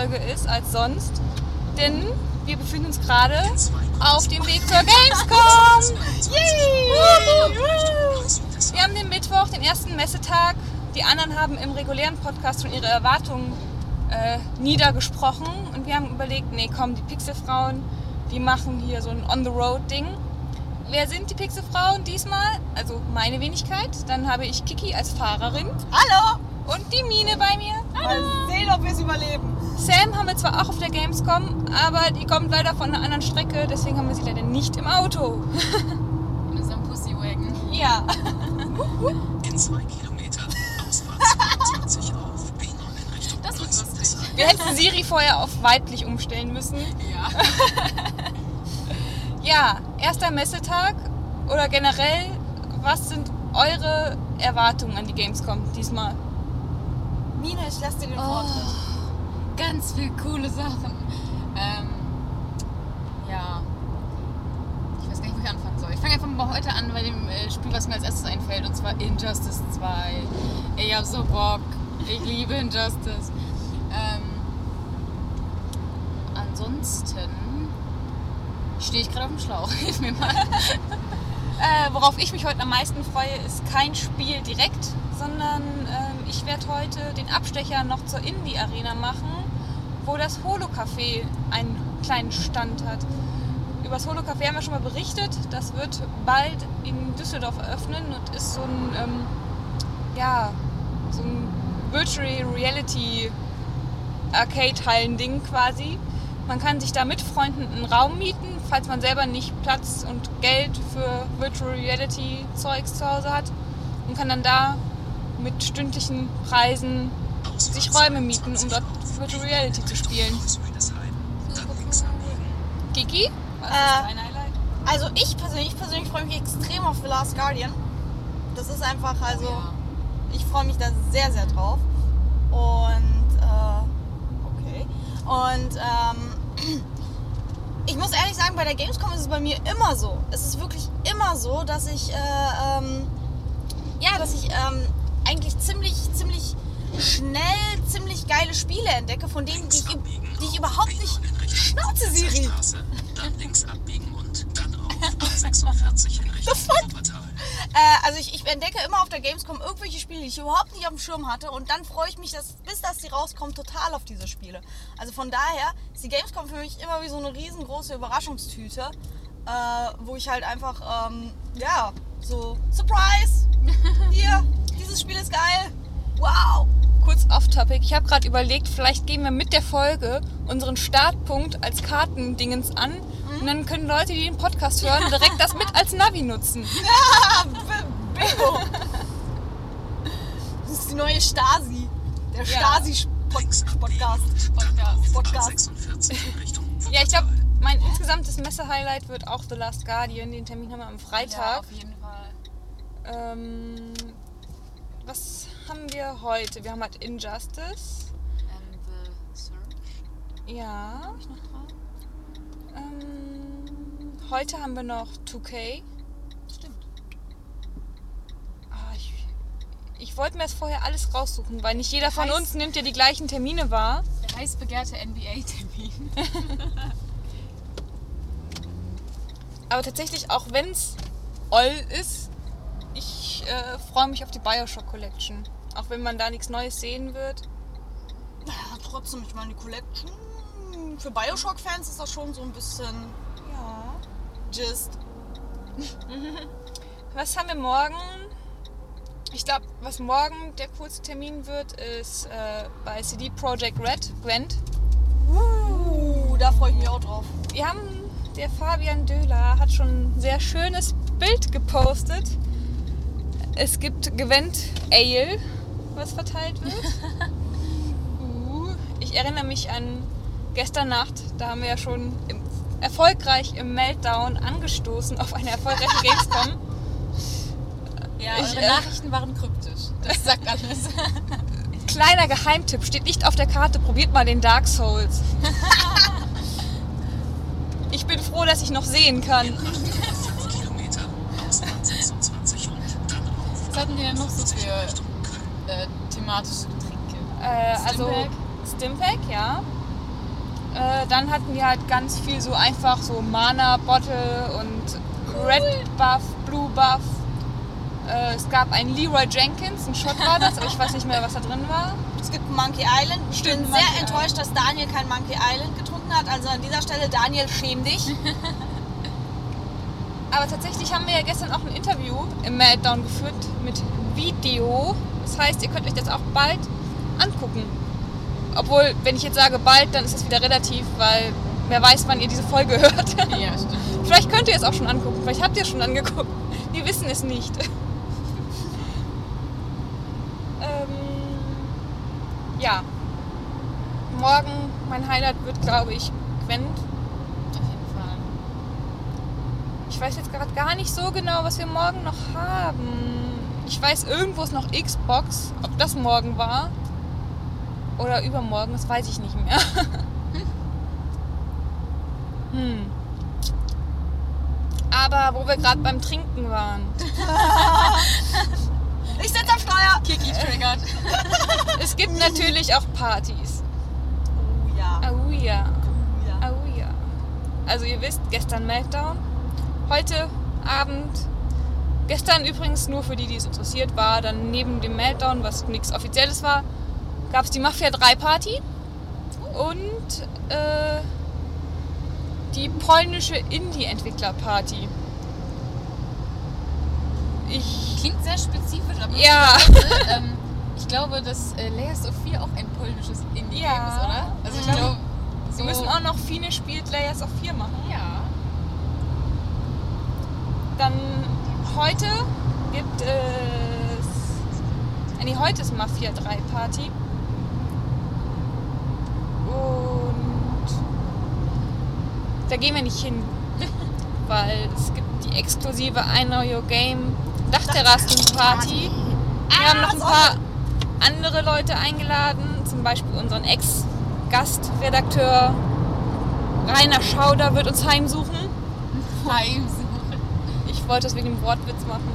Folge ist als sonst, denn wir befinden uns gerade auf dem Weg zur Gamescom. Yay! Wir haben den Mittwoch, den ersten Messetag. Die anderen haben im regulären Podcast schon ihre Erwartungen äh, niedergesprochen und wir haben überlegt, nee, komm, die Pixelfrauen, die machen hier so ein On-the-Road-Ding. Wer sind die Pixelfrauen diesmal? Also meine Wenigkeit. Dann habe ich Kiki als Fahrerin Hallo! Und die Mine bei mir. Mal sehen, ob wir es überleben. Sam haben wir zwar auch auf der Gamescom, aber die kommt leider von einer anderen Strecke, deswegen haben wir sie leider nicht im Auto. In unserem Pussywagon. Ja. In zwei Kilometer Ausfahrt 22 auf B9 in Richtung Das wird lustig. Wir hätten Siri vorher auf weiblich umstellen müssen. Ja. Ja, erster Messetag oder generell, was sind eure Erwartungen an die Gamescom diesmal? Mine, ich lasse dir den Oh, Vortritt. ganz viel coole Sachen. Ähm, ja. Ich weiß gar nicht, wo ich anfangen soll. Ich fange einfach mal heute an bei dem äh, Spiel, was mir als erstes einfällt, und zwar Injustice 2. Ich hab so Bock. Ich liebe Injustice. Ähm, ansonsten stehe ich gerade auf dem Schlauch. Hilf mir mal. Äh, worauf ich mich heute am meisten freue, ist kein Spiel direkt, sondern ähm, ich werde heute den Abstecher noch zur Indie-Arena machen, wo das Holo-Café einen kleinen Stand hat. Über das Holo-Café haben wir schon mal berichtet. Das wird bald in Düsseldorf eröffnen und ist so ein, ähm, ja, so ein Virtual Reality Arcade-Hallen-Ding quasi. Man kann sich da mit Freunden einen Raum mieten, falls man selber nicht Platz und Geld für Virtual Reality Zeugs zu Hause hat und kann dann da mit stündlichen Preisen sich Räume mieten, um dort Virtual Reality zu spielen. Kiki, was Äh, ist dein Highlight? Also ich persönlich, ich persönlich freue mich extrem auf The Last Guardian. Das ist einfach, also ja. ich freue mich da sehr, sehr drauf. Und äh, okay. Und ähm, ich muss ehrlich sagen, bei der Gamescom ist es bei mir immer so. Es ist wirklich immer so, dass ich äh, ähm, ja, dass ich ähm, eigentlich ziemlich, ziemlich schnell ziemlich geile Spiele entdecke, von denen die ich, die ich überhaupt nicht. B9 in Richtung Schnauze, Siri! Dann links abbiegen und dann auf A46 in Richtung Wuppertal. Äh, also ich, ich entdecke immer auf der Gamescom irgendwelche Spiele, die ich überhaupt nicht auf dem Schirm hatte und dann freue ich mich, dass, bis dass die rauskommen, total auf diese Spiele. Also von daher ist die Gamescom für mich immer wie so eine riesengroße Überraschungstüte, äh, wo ich halt einfach, ähm, ja, so, Surprise! Hier, dieses Spiel ist geil! Wow! Kurz off-topic. Ich habe gerade überlegt, vielleicht gehen wir mit der Folge unseren Startpunkt als Kartendingens an und dann können Leute, die den Podcast hören, direkt das mit als Navi nutzen. Ah, B- Bingo! Das ist die neue Stasi. Der Ja. Stasi-Podcast. Podcast. A46 in Richtung Ja, ich glaube, mein insgesamtes Messe-Highlight wird auch The Last Guardian. Den Termin haben wir am Ja, Freitag. auf jeden Fall. ähm, was haben wir heute? Wir haben halt Injustice. And the Search. Ja. Ich noch drauf? Ähm, heute haben wir noch 2K. Stimmt. Ah, ich ich wollte mir das vorher alles raussuchen, weil nicht jeder von uns nimmt ja die gleichen Termine wahr. Der heiß begehrte NBA-Termin. Aber tatsächlich, auch wenn es all ist, äh, freue mich auf die Bioshock Collection. Auch wenn man da nichts Neues sehen wird. Ja, trotzdem, ich meine, die Collection. Für Bioshock-Fans ist das schon so ein bisschen Ja. Gist. Was haben wir morgen? Ich glaube, was morgen der kurze Termin wird, ist äh, bei CD Projekt Red, Gwent. Uh, da freue ich mich auch drauf. Wir haben, der Fabian Döhler hat schon ein sehr schönes Bild gepostet. Es gibt Gwent Ale, was verteilt wird. uh, ich erinnere mich an gestern Nacht, da haben wir ja schon im, erfolgreich im Meltdown angestoßen auf eine erfolgreiche Gamescom. Ja, Ich, eure äh, Nachrichten waren kryptisch. Das sagt alles. Kleiner Geheimtipp, steht nicht auf der Karte, probiert mal den Dark Souls. Ich bin froh, dass ich noch sehen kann. Hatten die denn noch so 50 in für äh, thematische Getränke? Äh, also Stimpack? Ja. Äh, dann hatten wir halt ganz viel so einfach so Mana Bottle und Red Buff, Blue Buff. Äh, es gab einen Leroy Jenkins, ein Shot war das, aber ich weiß nicht mehr, was da drin war. Es gibt Monkey Island. Ich Stimmt, bin sehr Monkey enttäuscht, dass Daniel kein Monkey Island getrunken hat. Also an dieser Stelle, Daniel, schäm dich. Aber tatsächlich haben wir ja gestern auch ein Interview im Meltdown geführt mit Video. Das heißt, ihr könnt euch das auch bald angucken. Obwohl, wenn ich jetzt sage bald, dann ist das wieder relativ, weil wer weiß, wann ihr diese Folge hört. Ja, stimmt. Vielleicht könnt ihr es auch schon angucken, vielleicht habt ihr es schon angeguckt. Wir wissen es nicht. ähm, ja. Morgen, mein Highlight wird, glaube ich, Gwent. Auf jeden Fall. Ich weiß jetzt gerade gar nicht so genau, was wir morgen noch haben. Ich weiß, irgendwo ist noch Xbox. Ob das morgen war oder übermorgen, das weiß ich nicht mehr. hm. Aber wo wir gerade beim Trinken waren. Ich sitze am Steuer. Kiki triggert. Es gibt natürlich auch Partys. Oh ja. Au ja. Oh ja. Ja. Also ihr wisst, gestern Meltdown. Heute Abend. Gestern übrigens nur für die, die es interessiert war. Dann neben dem Meltdown, was nichts Offizielles war, gab es die Mafia 3 Party. Und äh, die polnische Indie-Entwickler-Party. Ich. Klingt sehr spezifisch, aber Ja. ähm, ich glaube, dass äh, Layers of 4 auch ein polnisches Indie-Game Ja. ist, oder? Also ich glaube, so, Wir müssen auch noch Fine spielt Layers of 4 machen. Ja. Dann heute gibt es. äh, Nee, heute ist Mafia 3 Party. Und da gehen wir nicht hin. Weil es gibt die exklusive I Know Your Game Dachterrassen-Party. Wir haben noch ein paar andere Leute eingeladen, zum Beispiel unseren Ex-Gastredakteur Rainer Schauder wird uns heimsuchen. Heimsuchen. Ich wollte das wegen dem Wortwitz machen.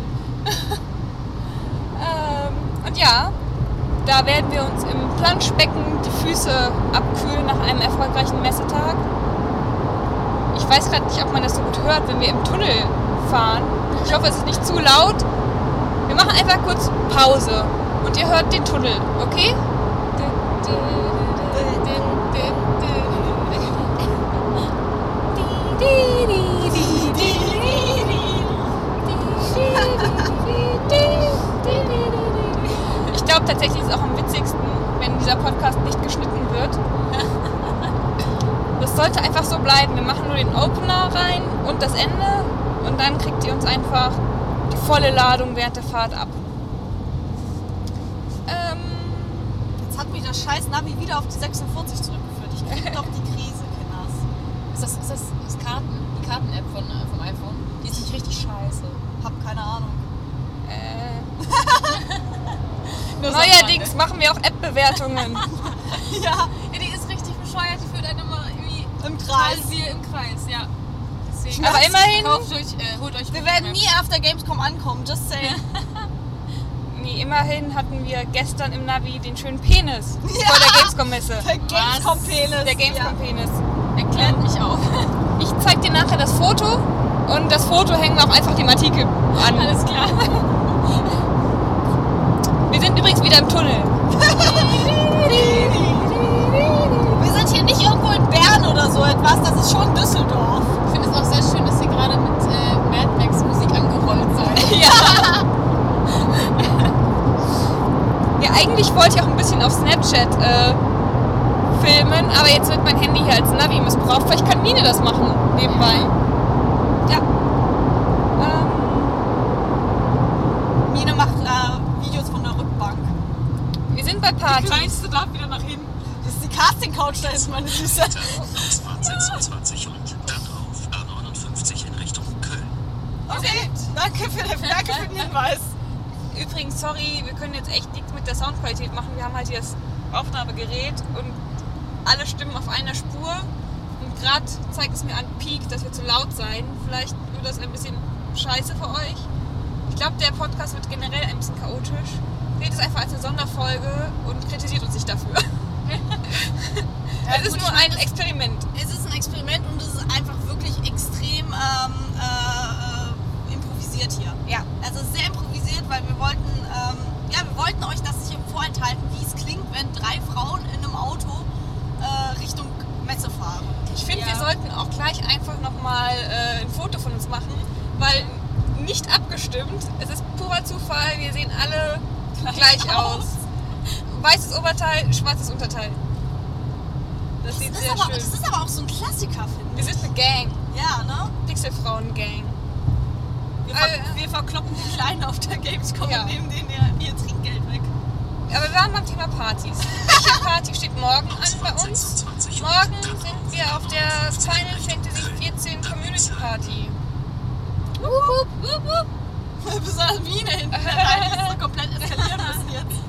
ähm, und ja, da werden wir uns im Planschbecken die Füße abkühlen nach einem erfolgreichen Messetag. Ich weiß gerade nicht, ob man das so gut hört, wenn wir im Tunnel fahren. Ich hoffe, es ist nicht zu laut. Wir machen einfach kurz Pause und ihr hört den Tunnel, okay? Ich glaube tatsächlich ist es auch am witzigsten, wenn dieser Podcast nicht geschnitten wird. Das sollte einfach so bleiben. Wir machen nur den Opener rein und das Ende und dann kriegt ihr uns einfach die volle Ladung während der Fahrt ab. Ähm, Jetzt hat mich das scheiß Navi wieder auf die 46 zurückgeführt. Ich krieg doch die Krise, Kinders. Ist das, ist das, das Karten, die Karten-App von, äh, vom iPhone? Die ist nicht richtig scheiße. Hab keine Ahnung. äh, Nur neuerdings machen wir auch App-Bewertungen. Ja, Ja, die ist richtig bescheuert. Die führt einen immer irgendwie im Kreis. im Kreis, ja. Deswegen Aber immerhin- euch, äh, holt euch Wir werden nie auf der Gamescom ankommen, just saying. Nee, immerhin hatten wir gestern im Navi den schönen Penis Ja. vor der Gamescom-Messe. Der Gamescom-Penis. Der Gamescom-Penis. Erklärt mich auf. Ich zeig dir nachher das Foto und das Foto hängen wir auch einfach dem Artikel an. Alles klar. Wir sind übrigens wieder im Tunnel. Wir sind hier nicht irgendwo in Bern oder so etwas, das ist schon Düsseldorf. Ich finde es auch sehr schön, dass ihr gerade mit äh, Mad Max Musik angerollt seid. Ja. ja, eigentlich wollte ich auch ein bisschen auf Snapchat äh, filmen, aber jetzt wird mein Handy hier als Navi missbraucht. Vielleicht kann Mine das machen nebenbei. Ja. Ähm, Mine macht äh, Videos von der Rückbank. Sind bei Partys. darf wieder nach hinten. Das ist die Casting-Couch, da ist meine Süße. Ausfahrt 26 und dann auf A59 in Richtung Köln. Okay, danke für, den, danke für den Hinweis. Übrigens, sorry, wir können jetzt echt nichts mit der Soundqualität machen. Wir haben halt hier das Aufnahmegerät und alle Stimmen auf einer Spur. Und gerade zeigt es mir an Peak, dass wir zu laut sein. Vielleicht wird das ein bisschen scheiße für euch. Ich glaube, der Podcast wird generell ein bisschen chaotisch. Seht es einfach als eine Sonderfolge und kritisiert uns nicht dafür. es ist nur ein Experiment. Es ist ein Experiment und es ist einfach wirklich extrem ähm, äh, improvisiert hier. Ja. Also es ist sehr improvisiert, weil wir wollten, ähm, ja, wir wollten euch das hier vorenthalten, wie es klingt, wenn drei Frauen in einem Auto äh, Richtung Messe fahren. Ich finde, Ja. wir sollten auch gleich einfach nochmal äh, ein Foto von uns machen, weil nicht abgestimmt. Es ist purer Zufall. Wir sehen alle gleich, aus. Weißes Oberteil, schwarzes Unterteil. Das, Das sieht sehr aber, schön. das ist aber auch so ein Klassiker, finde Wir sind eine Gang. ich. Ja, ne? Pixelfrauen-Gang. Wir, ver Äh, wir verkloppen die Kleinen auf der Gamescom Ja. und nehmen denen ihr, ihr Trinkgeld weg. Aber wir waren beim Thema Partys. Welche Party steht morgen an bei uns? 26 Uhr. Morgen sind wir auf der Final Fantasy 14 Community Party. Wup, wup, wup, wup. Besonders Mine hinten rein, die ist so komplett eskalieren müssen jetzt.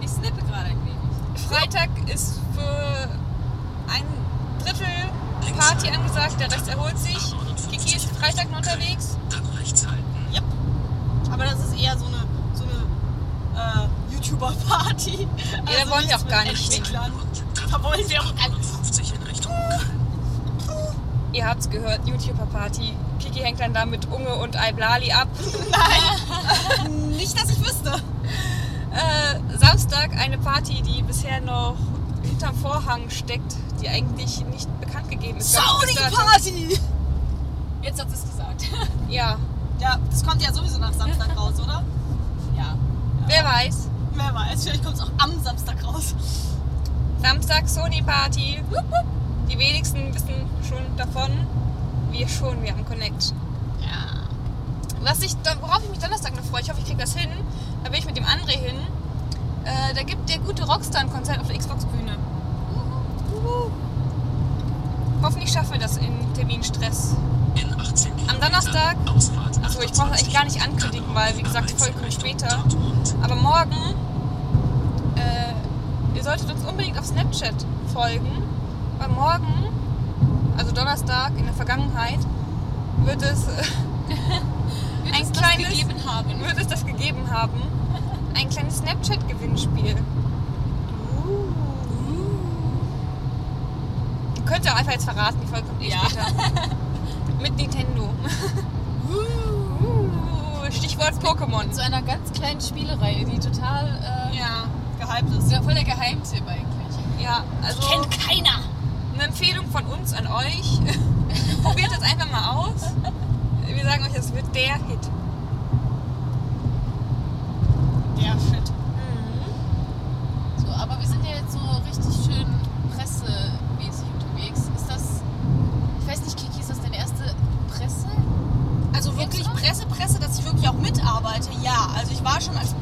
Ich snippe gerade ein wenig. Freitag ist für ein Drittel Party angesagt, der Rest erholt sich. Kiki ist Freitag noch unterwegs. Dann rechts halten. Yep. Aber das ist eher so eine, so eine äh, YouTuber-Party. Also Ja, da wollen wir auch gar nicht. Entwicklern. Da wollen wir auch gar nicht. 50 in Richtung Köln. Ihr habt's gehört, YouTuber Party. Kiki hängt dann da mit Unge und Aiblali ab. Nicht, dass ich wüsste. Äh, Samstag eine Party, die bisher noch hinterm Vorhang steckt, die eigentlich nicht bekannt gegeben ist. Sony-Party! Jetzt hat es gesagt. Ja, Ja, das kommt ja sowieso nach Samstag raus, oder? ja. wer weiß. Wer weiß, vielleicht kommt es auch am Samstag raus. Samstag Sony Party. Wupp, wupp. Die wenigsten wissen schon davon. Wir schon, wir haben Connect. Ja. Was ich, worauf ich mich Donnerstag noch freue, ich hoffe, ich kriege das hin. Da will ich mit dem André hin. Äh, da gibt der gute Rockstar ein Konzert auf der Xbox-Bühne. Hoffentlich schaffen wir das in Terminstress. In 18 Am Donnerstag, Ausfahrt achso, ich brauche eigentlich gar nicht ankündigen, weil, wie gesagt, die Folge kommt später. Aber morgen, ihr solltet uns unbedingt auf Snapchat folgen, weil morgen, also Donnerstag in der Vergangenheit, wird es, äh, Wird Ein es kleines- das gegeben haben. wird es das gegeben haben, ein kleines Snapchat-Gewinnspiel. Ihr könnt ja auch einfach jetzt verraten, die Folge kommt eh Ja. später. Mit Nintendo. Uh, Stichwort Pokémon. Zu einer ganz kleinen Spielereihe, die total. Äh, Ja, Ist. ja. Voll der Geheimtipp eigentlich. ja, also Kennt keiner. eine Empfehlung von uns an euch. Probiert das einfach mal aus. Wir sagen euch, es wird der Hit. Der Shit. So, aber wir sind ja jetzt so richtig schön pressemäßig unterwegs. Ist das. Ich weiß nicht, Kiki, ist das deine erste Presse? Also wirklich Presse, Presse, dass ich wirklich auch mitarbeite, ja. Also ich war schon als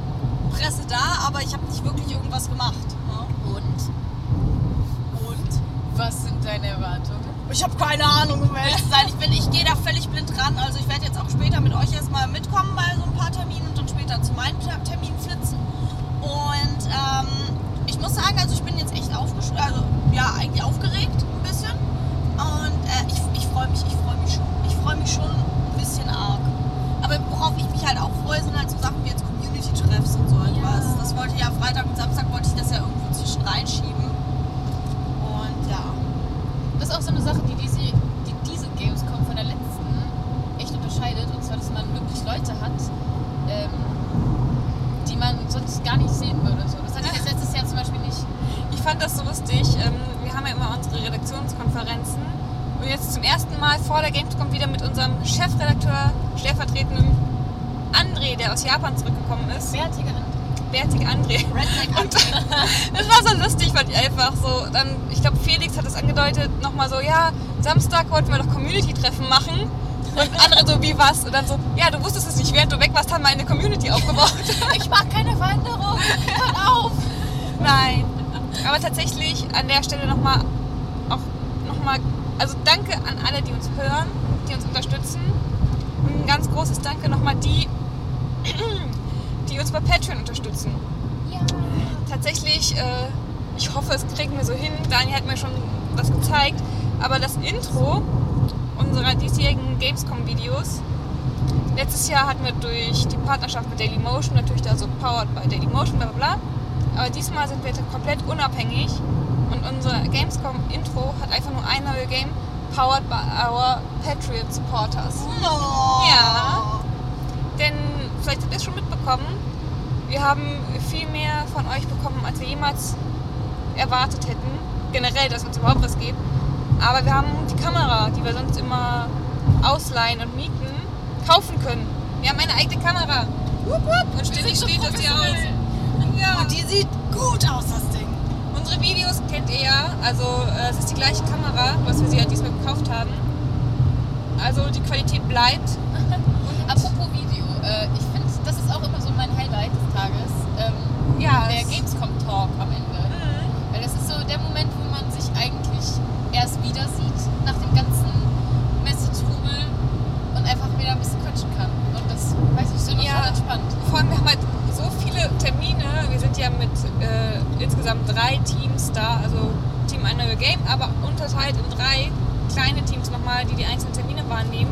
Presse da, aber ich habe nicht wirklich irgendwas gemacht. Ne? Und? Und? Was sind deine Erwartungen? Ich habe keine Ahnung, um ehrlich zu sein. Ich, bin, ich gehe da völlig blind dran. Also ich werde jetzt auch später mit euch erstmal mitkommen bei so ein paar Terminen und dann später zu meinen Ter- Terminen flitzen. Und ähm, ich muss sagen, also ich bin jetzt echt aufgesch also ja, eigentlich aufgeregt ein bisschen. Und äh, ich, ich freue mich, ich freue mich schon. Ich freue mich schon ein bisschen arg. Aber worauf ich mich halt auch freue, sind halt so Sachen wie jetzt Community-Treffs und so etwas. Das wollte ja Freitag und Samstag wollte ich das ja irgendwo zwischen reinschieben. Und ja. Das ist auch so eine Sache, die diese, die diese Gamescom von der letzten echt unterscheidet. Und zwar, dass man wirklich Leute hat, ähm, die man sonst gar nicht sehen würde. So. Das hatte ich jetzt letztes Jahr zum Beispiel nicht. Ich fand das so lustig. Ähm, wir haben ja immer unsere Redaktionskonferenzen. Und jetzt zum ersten Mal vor der Gamescom wieder mit unserem Chefredakteur, stellvertretenden André, der aus Japan zurückgekommen ist. Bärtige Hand. Bärtige André. Redneck Und das war so lustig, weil ich einfach so, dann, ich glaube Felix hat es angedeutet, nochmal so, ja, Samstag wollten wir doch Community-Treffen machen. Und andere so, wie was? Und dann so, ja, du wusstest es nicht, während du weg warst, haben wir eine Community aufgebaut. Ich mag keine Wanderung. Hört auf. Nein. Aber tatsächlich an der Stelle nochmal, auch nochmal, also danke an alle, die uns hören, die uns unterstützen. Und ein ganz großes Danke nochmal die, die uns bei Patreon unterstützen. Ja. Tatsächlich, äh, ich hoffe, es kriegen wir so hin. Daniel hat mir schon das gezeigt. Aber das Intro unserer diesjährigen Gamescom-Videos Letztes Jahr hatten wir durch die Partnerschaft mit Dailymotion natürlich da so powered by Dailymotion, bla bla bla. Aber diesmal sind wir komplett unabhängig und unser Gamescom-Intro hat einfach nur ein neues Game, powered by our Patriot Supporters. Oh. Ja. Denn vielleicht habt ihr es schon mitbekommen, wir haben viel mehr von euch bekommen, als wir jemals erwartet hätten. Generell, dass es uns überhaupt was gibt. Aber wir haben die Kamera, die wir sonst immer ausleihen und mieten, kaufen können. Wir haben eine eigene Kamera. Wupp, wupp. Und ständig so steht das hier aus. Ja. Und die sieht gut aus, das Ding. Unsere Videos kennt ihr ja. Also äh, es ist die gleiche Kamera, was wir sie ja diesmal gekauft haben. Also die Qualität bleibt. Apropos Video, äh, ich finde, das ist auch immer so mein Highlight des Tages. Ähm, Ja, der es- Gamescom Talk am Ende. Mhm. Weil das ist so der Moment, wo erst wieder sieht nach dem ganzen Messetrubel und einfach wieder ein bisschen quatschen kann. Und das, weiß ich, immer Ja. voll entspannt. Vor allem, wir haben halt so viele Termine. Wir sind ja mit äh, insgesamt drei Teams da. Also Team Ein Neue Game, aber unterteilt in drei kleine Teams nochmal, die die einzelnen Termine wahrnehmen.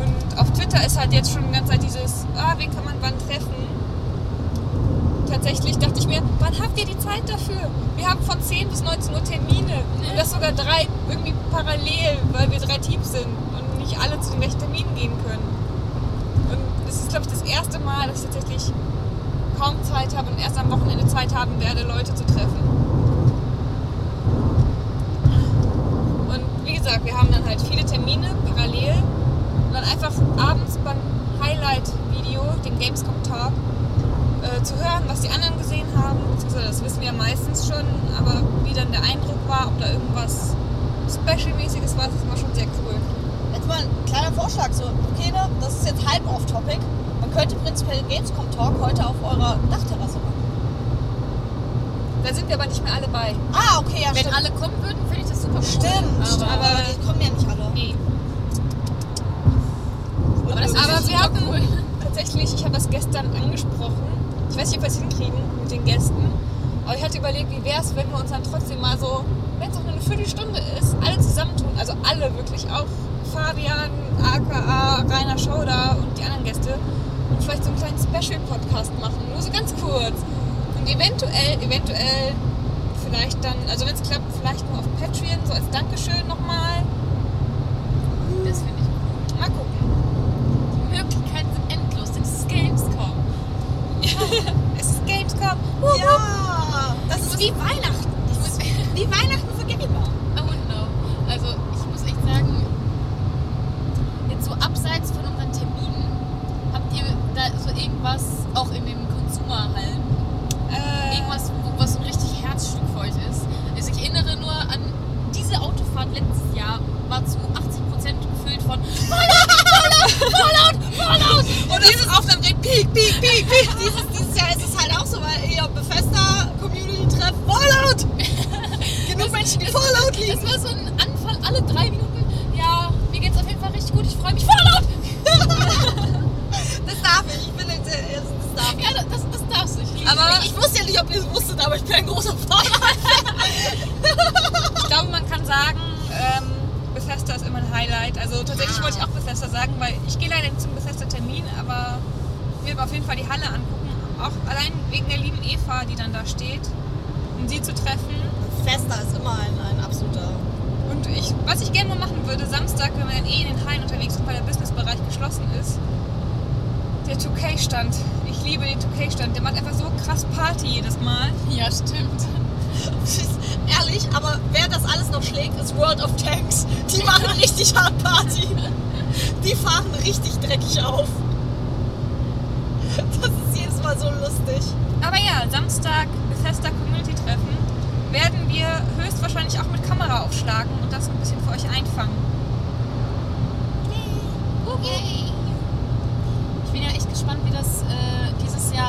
Und auf Twitter ist halt jetzt schon die ganze Zeit dieses, ah, wen kann man wann treffen? Tatsächlich dachte ich mir, wann habt ihr die Zeit dafür? Wir haben von 10 bis 19 Uhr Termine. Und das sogar drei irgendwie parallel, weil wir drei Teams sind und nicht alle zu den gleichen Terminen gehen können. Und es ist, glaube ich, das erste Mal, dass ich tatsächlich kaum Zeit habe und erst am Wochenende Zeit haben werde, Leute zu treffen.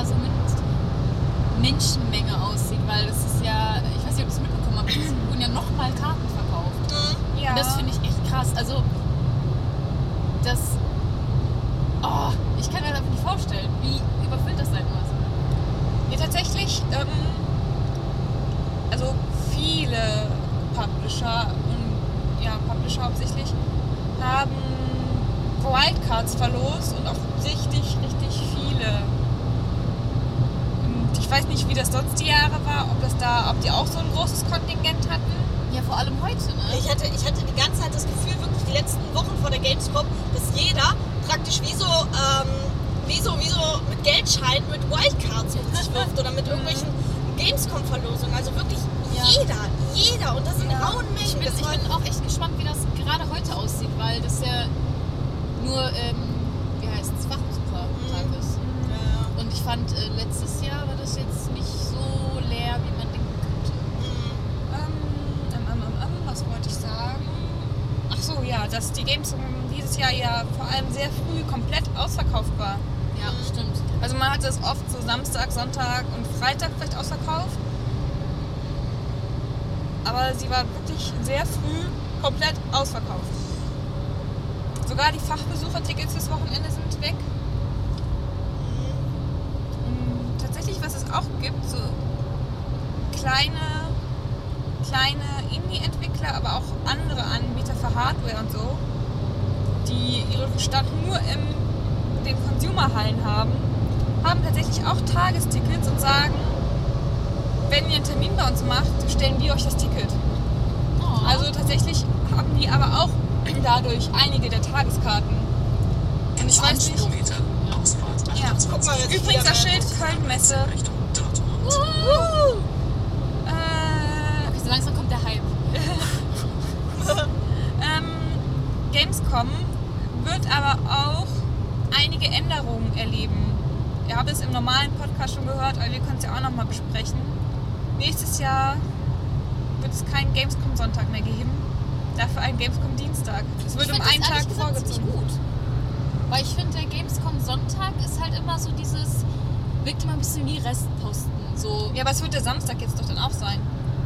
So mit Menschenmenge aussieht, weil das ist ja, ich weiß nicht, ob ihr es mitbekommen habt, es wurden ja nochmal Karten verkauft. Ja. Und das finde ich echt krass. Also, das. Oh, ich kann mir das einfach nicht vorstellen, wie überfüllt das sein muss. ja, tatsächlich, ähm, also viele Publisher und ja, Publisher hauptsächlich haben Wildcards verlost und auch richtig, richtig viele. Und ich weiß nicht, wie das sonst die Jahre war, ob das da, ob die auch so ein großes Kontingent hatten. Ja, vor allem heute, ne? Ich hatte, ich hatte die ganze Zeit das Gefühl, wirklich die letzten Wochen vor der Gamescom, dass jeder praktisch wie so, ähm, wie so, wie so mit Geldscheinen, mit Wildcards um sich wirft oder mit irgendwelchen Gamescom-Verlosungen. Also wirklich Ja. jeder, jeder. Und das in rauen Mengen. Ich bin, Das ich war- bin auch echt gespannt, wie das gerade heute aussieht, weil das ja nur, ähm, wie heißt es, Fachbesuchertag Mhm. ist. Ja, Und ich fand, äh, letztes Jahr war das jetzt nicht so leer, wie man denken könnte. mhm. Ähm, ähm, ähm, ähm, ähm, was wollte ich sagen? Ach so, ja, dass die Gamescom dieses Jahr ja vor allem sehr früh komplett ausverkauft war. Ja, stimmt. Also man hatte es oft so Samstag, Sonntag und Freitag vielleicht ausverkauft. Aber sie war wirklich sehr früh komplett ausverkauft. Sogar die Fachbesuchertickets fürs Wochenende sind weg. Und tatsächlich, was es auch gibt, so kleine, kleine Indie-Entwickler, aber auch andere Anbieter für Hardware und so, die ihren Stand nur in den Consumerhallen haben, haben tatsächlich auch Tagestickets und sagen, wenn ihr einen Termin bei uns macht, stellen wir euch das Ticket. Also tatsächlich haben die aber auch dadurch einige der Tageskarten. In ich weiß 20 nicht- Kilometer. Ausfahrt Ja. 28. Guck mal, jetzt Übrigens das Schild Köln-Messe. Äh, okay, so langsam kommt der Hype. ähm, Gamescom wird aber auch einige Änderungen erleben. Ihr habt es im normalen Podcast schon gehört, aber wir können es ja auch nochmal besprechen. Nächstes Jahr wird es keinen Gamescom-Sonntag mehr geben, dafür einen Gamescom-Dienstag. Es wird Ich um einen Tag vorgezogen. gut. Weil ich finde, der Gamescom Sonntag ist halt immer so dieses, wirkt immer ein bisschen wie Restposten. So, Ja, aber es wird der Samstag jetzt doch dann auch sein.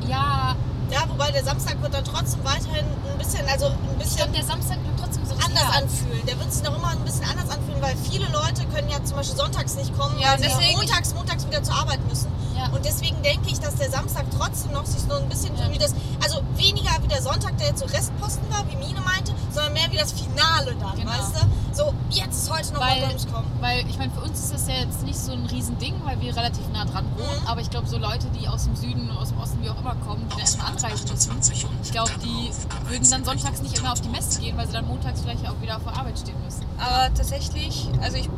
ja, Ja, wobei der Samstag wird dann trotzdem weiterhin ein bisschen, also ein ich bisschen glaube, der Samstag wird trotzdem so anders anfühlen. Der wird sich noch immer ein bisschen anders anfühlen, weil viele Leute können ja zum Beispiel sonntags nicht kommen, Ja, weil sie montags, montags wieder zur Arbeit müssen. Und deswegen denke ich, dass der Samstag trotzdem noch sich so ein bisschen Ja. wie das, also weniger wie der Sonntag, der jetzt so Restposten war, wie Mine meinte, sondern mehr wie das Finale dann, Genau. weißt du? So, jetzt ist heute noch mal Weil, Gamescom. weil ich meine, für uns ist das ja jetzt nicht so ein Riesending, weil wir relativ nah dran wohnen. Mhm. Aber ich glaube, so Leute, die aus dem Süden, aus dem Osten, wie auch immer kommen, die da erstmal anreisen müssen, 28 und ich glaube, die auf A1 würden dann sonntags nicht immer auf die. Messe gehen, weil sie dann montags vielleicht auch wieder auf der Arbeit stehen müssen. Aber tatsächlich, also ich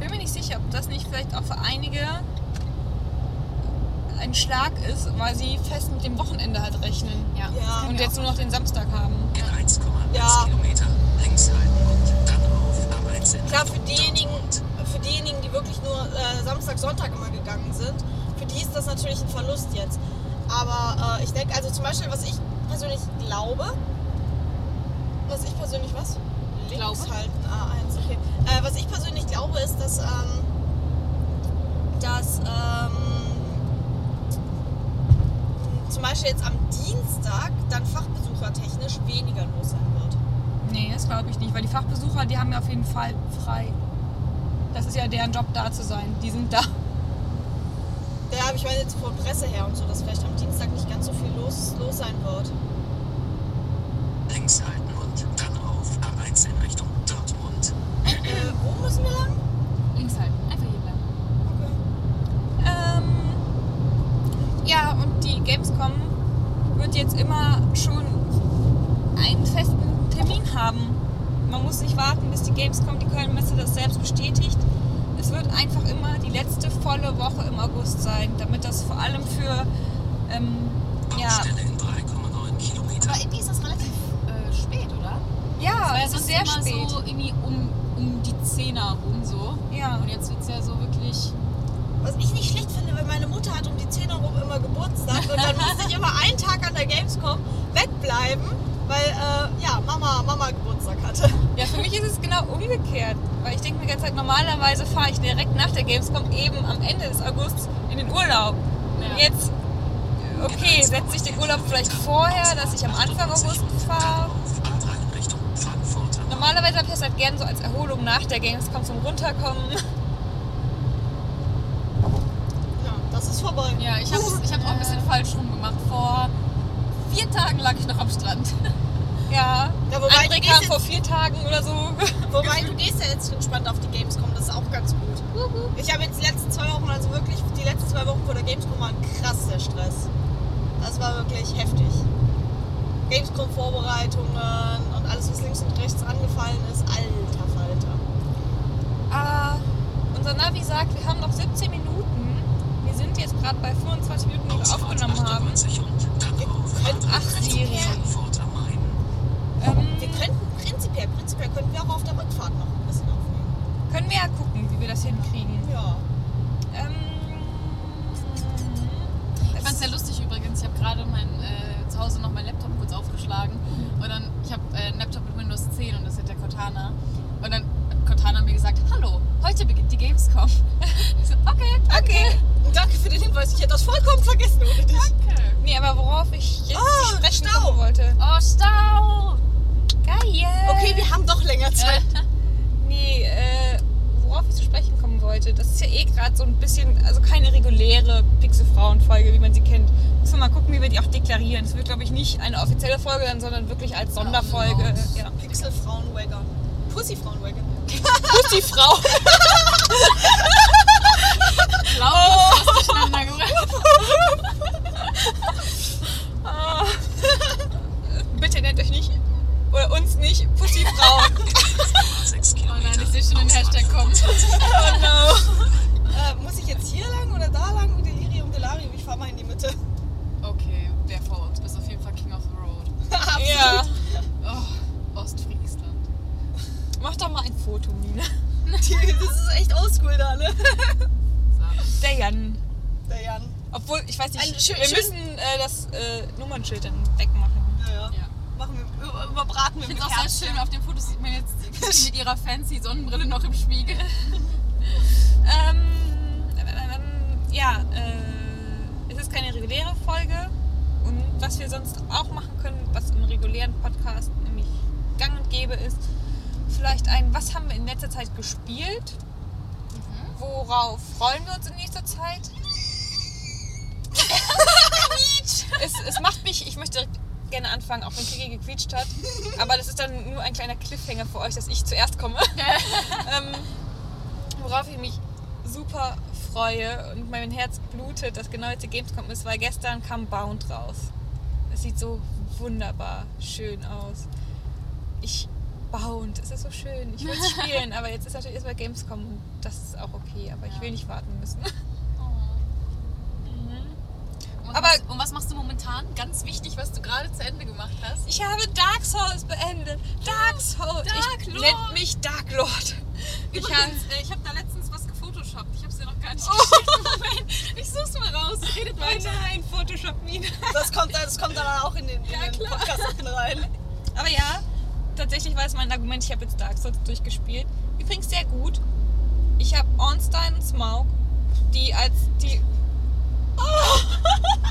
bin mir nicht sicher, ob das nicht vielleicht auch für einige ein Schlag ist, weil sie fest mit dem Wochenende halt rechnen. Ja, Ja. Und jetzt nur noch den Samstag haben. In 1,1 Ja. Kilometer links halten und dann auf A1 in Klar, für diejenigen, für diejenigen, die wirklich nur äh, Samstag, Sonntag immer gegangen sind, für die ist das natürlich ein Verlust jetzt. Aber äh, ich denke, also zum Beispiel, was ich persönlich glaube, was ich persönlich was? Links Glaube? halten, A1, okay. Äh, was ich persönlich glaube, ist, dass, ähm, dass ähm, zum Beispiel jetzt am Dienstag dann fachbesuchertechnisch weniger los sein wird. Nee, das glaube ich nicht, weil die Fachbesucher, die haben ja auf jeden Fall frei. Das ist ja deren Job, da zu sein. Die sind da. Ja, aber ich meine jetzt von Presse her und so, dass vielleicht am Dienstag nicht ganz so viel los, los sein wird. Links halten und dann auf A1 in Richtung Dortmund. Äh, wo müssen wir lang? Links halten, einfach hier bleiben. Okay. Ähm, ja, und die Gamescom wird jetzt immer schon einen festen Termin haben. Man muss nicht warten, bis die Gamescom, die Köln-Messe das selbst bestätigt. Es wird einfach immer die letzte volle Woche im August sein, damit das vor allem für ähm, ja, Baustelle in 3,9 Kilometer. Aber irgendwie ist das relativ äh, spät, oder? ja, es sonst ist sehr immer spät. so irgendwie um, um die Zehner rum so. Ja. Und jetzt wird es ja so wirklich. Was ich nicht schlecht finde, weil meine Mutter hat um die 10 Uhr rum immer Geburtstag und dann musste ich immer einen Tag an der Gamescom wegbleiben, weil äh, ja, Mama, Mama Geburtstag hatte. Ja, für mich ist es genau umgekehrt. Weil ich denke mir die ganze Zeit, normalerweise fahre ich direkt nach der Gamescom eben am Ende des Augusts in den Urlaub. Ja. Jetzt, okay, setze ich den Urlaub vielleicht vorher, dass ich am Anfang August fahre. Auf A3 in Richtung Frankfurt. Normalerweise habe ich das halt gern so als Erholung nach der Gamescom zum Runterkommen. Ja, das ist vorbei. Ja, ich habe ich hab auch ein bisschen falsch rum gemacht. Vor vier Tagen lag ich noch am Strand. Ja, Ja, wobei André kam vor vier Tagen oder so. Wobei, du gehst ja jetzt entspannt auf die Gamescom, das ist auch ganz gut. Ich habe jetzt die letzten zwei Wochen, also wirklich die letzten zwei Wochen vor der Gamescom waren krass der Stress. Das war wirklich heftig. Gamescom-Vorbereitungen und alles, was links und rechts angefallen ist, alter Falter. Ah, unser Navi sagt, wir haben noch 17 Minuten. Wir sind jetzt gerade bei 25 Minuten, aufgenommen haben. 98 und dann auf Ach, Siri. Frankfurt am Main. Ähm, Wir könnten prinzipiell, prinzipiell könnten wir auch auf der Rückfahrt noch ein bisschen aufnehmen. können wir ja gucken, wie wir das hinkriegen. Ja. Ähm, Ich fand es sehr lustig übrigens. Ich habe gerade mein äh, zu Hause noch meinen Laptop kurz aufgeschlagen und dann ich habe äh, einen Laptop mit Windows 10 und das ist der Cortana und dann hat Cortana mir gesagt, hallo, heute beginnt die Gamescom. Ich so, okay, Okay. Und danke für den Hinweis, ich hätte das vollkommen vergessen ohne dich. danke. Nee, aber worauf ich jetzt Ah, zu sprechen Stau. kommen wollte. Oh, Stau! Geil. Okay, wir haben doch länger Zeit. Nee, äh, worauf ich zu sprechen kommen wollte, das ist ja eh gerade so ein bisschen, also keine reguläre Pixel-Frauen-Folge, wie man sie kennt. Müssen wir mal gucken, wie wir deklarieren. Es wird, glaube ich, nicht eine offizielle Folge sein, sondern wirklich als Sonderfolge. Ja. Pixel Frauenwagger. Pussy Frauenwagger. Pussy-Frau. oldschool da, ne? Der Jan. Der Jan. Obwohl, ich weiß nicht, Ein wir müssen äh, das äh, Nummernschild dann wegmachen. Ja, ja. Ja. Machen wir, über, überbraten wir Ich finde auch sehr schön, auf dem Foto sieht man jetzt mit ihrer fancy Sonnenbrille noch im Spiegel. Ähm, ähm, ja, äh, es ist keine reguläre Folge. Und was wir sonst auch machen können, was im regulären Podcast nämlich gang und gäbe ist, vielleicht ein, was haben wir in letzter Zeit gespielt? Worauf freuen wir uns in nächster Zeit? es, es macht mich, ich möchte direkt gerne anfangen, auch wenn Kiki gequietscht hat. Aber das ist dann nur ein kleiner Cliffhanger für euch, dass ich zuerst komme. ähm, worauf ich mich super freue und mein Herz blutet, dass genau jetzt die Gamescom ist, weil gestern kam Bound raus. Es sieht so wunderbar schön aus. Ich Bound, es ist so schön. Ich will es spielen, aber jetzt ist natürlich erstmal Gamescom und das ist auch okay, aber ich will nicht warten müssen. Und Aber- was, und was machst du momentan? Ganz wichtig, was du gerade zu Ende gemacht hast. Ich habe Dark Souls beendet. Dark Souls. Dark ich Lord. nennt mich Dark Lord. Ich habe Übrigens, äh, ich habe da letztens was gefotoshoppt. Ich habe es dir noch gar nicht Oh. geschickt. Moment, ich such's mal raus. Redet Oh weiter. nein, Photoshop Mine. Das kommt, das kommt dann auch in den, in Ja, den. Podcast rein. Aber ja, tatsächlich war es mein Argument, ich habe jetzt Dark Souls durchgespielt. Übrigens sehr gut. Ich habe Ornstein und Smaug, die als die.